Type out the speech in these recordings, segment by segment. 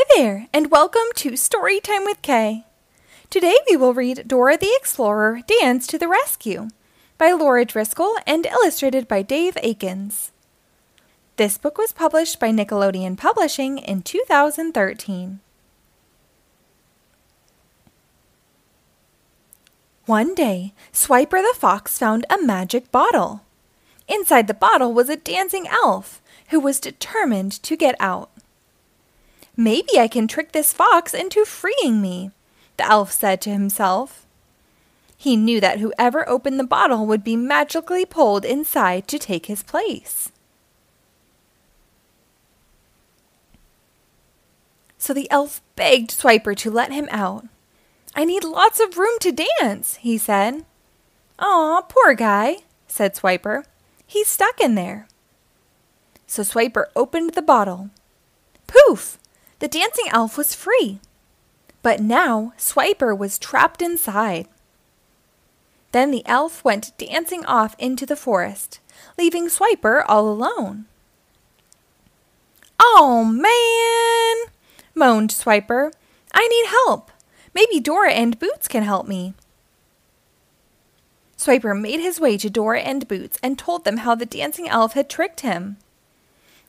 Hi there, and welcome to Storytime with K. Today we will read Dora the Explorer Dance to the Rescue by Laura Driscoll and illustrated by Dave Aikins. This book was published by Nickelodeon Publishing in 2013. One day, Swiper the Fox found a magic bottle. Inside the bottle was a dancing elf who was determined to get out. Maybe I can trick this fox into freeing me, the elf said to himself. He knew that whoever opened the bottle would be magically pulled inside to take his place. So the elf begged Swiper to let him out. I need lots of room to dance, he said. Aw, poor guy, said Swiper. He's stuck in there. So Swiper opened the bottle. Poof! The dancing elf was free. But now Swiper was trapped inside. Then the elf went dancing off into the forest, leaving Swiper all alone. Oh man! moaned Swiper. I need help. Maybe Dora and Boots can help me. Swiper made his way to Dora and Boots and told them how the dancing elf had tricked him.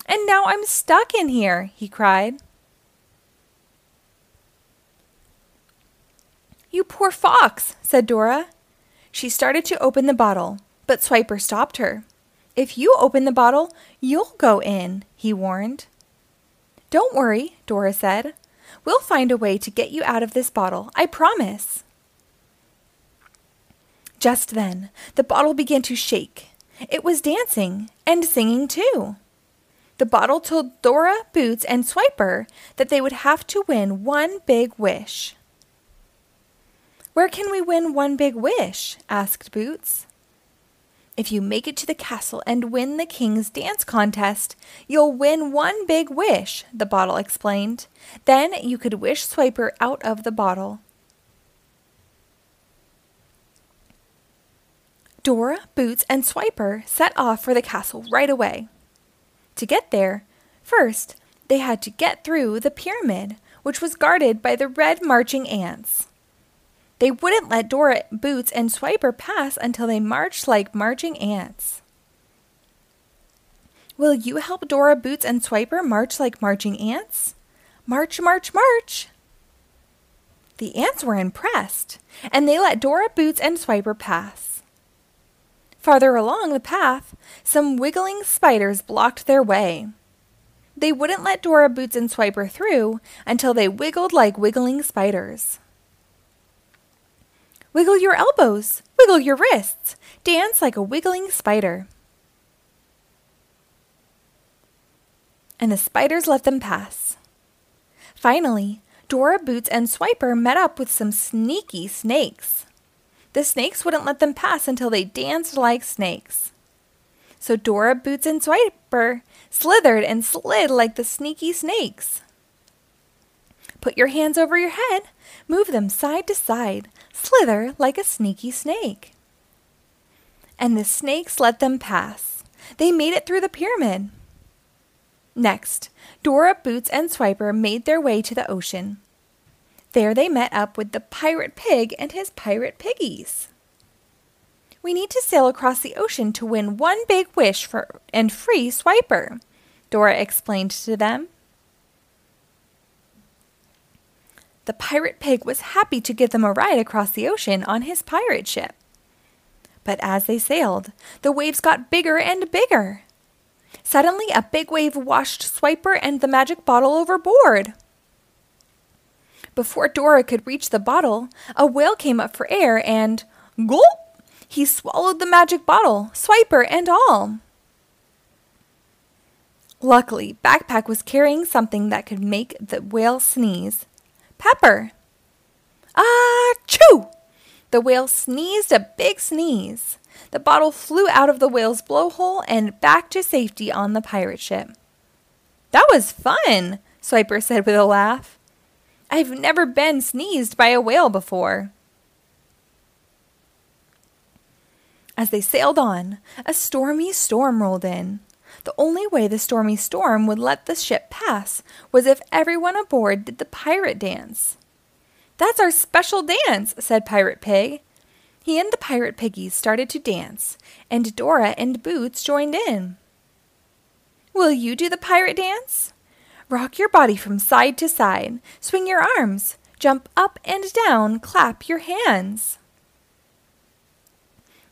And now I'm stuck in here, he cried. You poor fox, said Dora. She started to open the bottle, but Swiper stopped her. If you open the bottle, you'll go in, he warned. Don't worry, Dora said. We'll find a way to get you out of this bottle, I promise. Just then, the bottle began to shake. It was dancing and singing too. The bottle told Dora, Boots, and Swiper that they would have to win one big wish. Where can we win one big wish? asked Boots. If you make it to the castle and win the king's dance contest, you'll win one big wish, the bottle explained. Then you could wish Swiper out of the bottle. Dora, Boots, and Swiper set off for the castle right away. To get there, first they had to get through the pyramid, which was guarded by the red marching ants. They wouldn't let Dora, Boots, and Swiper pass until they marched like marching ants. Will you help Dora, Boots, and Swiper march like marching ants? March, march, march! The ants were impressed, and they let Dora, Boots, and Swiper pass. Farther along the path, some wiggling spiders blocked their way. They wouldn't let Dora, Boots, and Swiper through until they wiggled like wiggling spiders. Wiggle your elbows, wiggle your wrists, dance like a wiggling spider. And the spiders let them pass. Finally, Dora, Boots, and Swiper met up with some sneaky snakes. The snakes wouldn't let them pass until they danced like snakes. So Dora, Boots, and Swiper slithered and slid like the sneaky snakes. Put your hands over your head, move them side to side, slither like a sneaky snake. And the snakes let them pass. They made it through the pyramid. Next, Dora, Boots, and Swiper made their way to the ocean. There they met up with the pirate pig and his pirate piggies. We need to sail across the ocean to win one big wish for and free Swiper, Dora explained to them. The pirate pig was happy to give them a ride across the ocean on his pirate ship. But as they sailed, the waves got bigger and bigger. Suddenly, a big wave washed Swiper and the magic bottle overboard. Before Dora could reach the bottle, a whale came up for air and, gulp! He swallowed the magic bottle, Swiper and all. Luckily, Backpack was carrying something that could make the whale sneeze. Pepper. Ah, choo! The whale sneezed a big sneeze. The bottle flew out of the whale's blowhole and back to safety on the pirate ship. That was fun, Swiper said with a laugh. I've never been sneezed by a whale before. As they sailed on, a stormy storm rolled in. The only way the stormy storm would let the ship pass was if everyone aboard did the pirate dance. That's our special dance, said Pirate Pig. He and the pirate piggies started to dance, and Dora and Boots joined in. Will you do the pirate dance? Rock your body from side to side, swing your arms, jump up and down, clap your hands.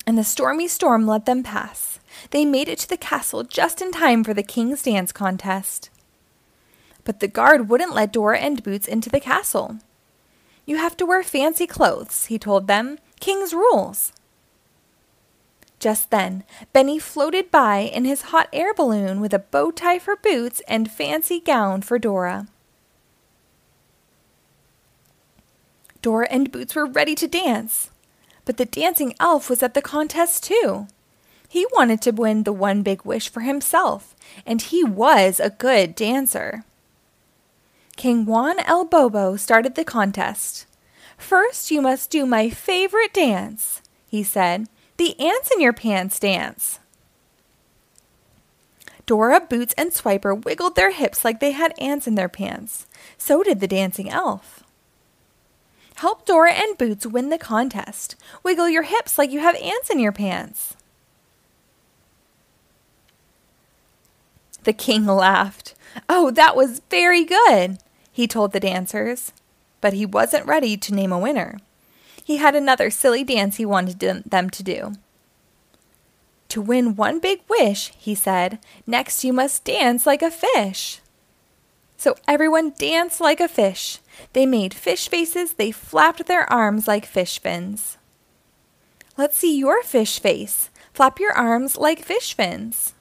And the stormy storm let them pass. They made it to the castle just in time for the king's dance contest. But the guard wouldn't let Dora and Boots into the castle. You have to wear fancy clothes, he told them. King's rules. Just then, Benny floated by in his hot air balloon with a bow tie for Boots and fancy gown for Dora. Dora and Boots were ready to dance, but the dancing elf was at the contest too. He wanted to win the one big wish for himself, and he was a good dancer. King Juan el Bobo started the contest. First, you must do my favorite dance, he said the ants in your pants dance. Dora, Boots, and Swiper wiggled their hips like they had ants in their pants. So did the dancing elf. Help Dora and Boots win the contest. Wiggle your hips like you have ants in your pants. The king laughed. Oh, that was very good, he told the dancers. But he wasn't ready to name a winner he had another silly dance he wanted them to do. To win one big wish, he said, next you must dance like a fish. So everyone danced like a fish. They made fish faces, they flapped their arms like fish fins. Let's see your fish face. Flap your arms like fish fins.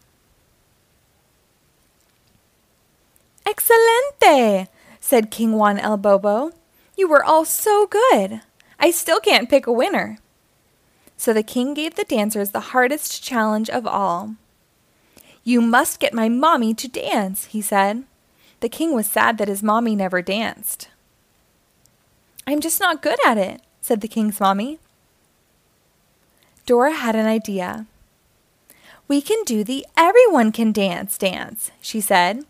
Excelente, said King Juan el Bobo. You were all so good. I still can't pick a winner. So the king gave the dancers the hardest challenge of all. You must get my mommy to dance, he said. The king was sad that his mommy never danced. I'm just not good at it, said the king's mommy. Dora had an idea. We can do the everyone can dance dance, she said.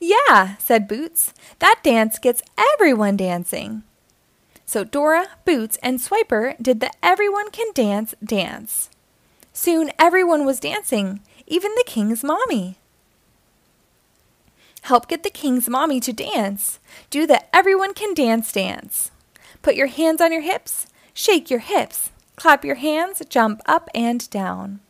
Yeah, said Boots. That dance gets everyone dancing. So Dora, Boots, and Swiper did the Everyone Can Dance dance. Soon everyone was dancing, even the king's mommy. Help get the king's mommy to dance. Do the Everyone Can Dance dance. Put your hands on your hips, shake your hips, clap your hands, jump up and down.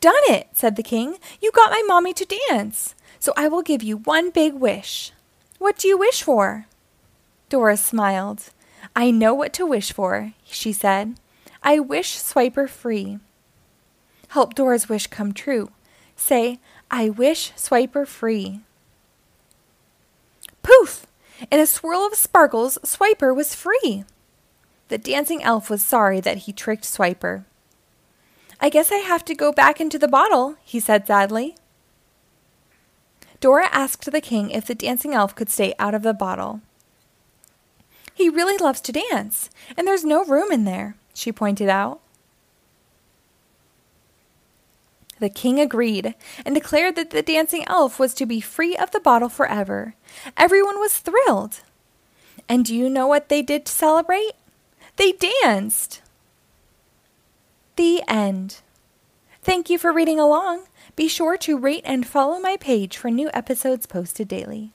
Done it, said the king. You got my mommy to dance. So I will give you one big wish. What do you wish for? Dora smiled. I know what to wish for, she said. I wish Swiper free. Help Dora's wish come true. Say, I wish Swiper free. Poof! In a swirl of sparkles, Swiper was free. The dancing elf was sorry that he tricked Swiper. I guess I have to go back into the bottle, he said sadly. Dora asked the king if the dancing elf could stay out of the bottle. He really loves to dance, and there's no room in there, she pointed out. The king agreed and declared that the dancing elf was to be free of the bottle forever. Everyone was thrilled. And do you know what they did to celebrate? They danced. The end. Thank you for reading along. Be sure to rate and follow my page for new episodes posted daily.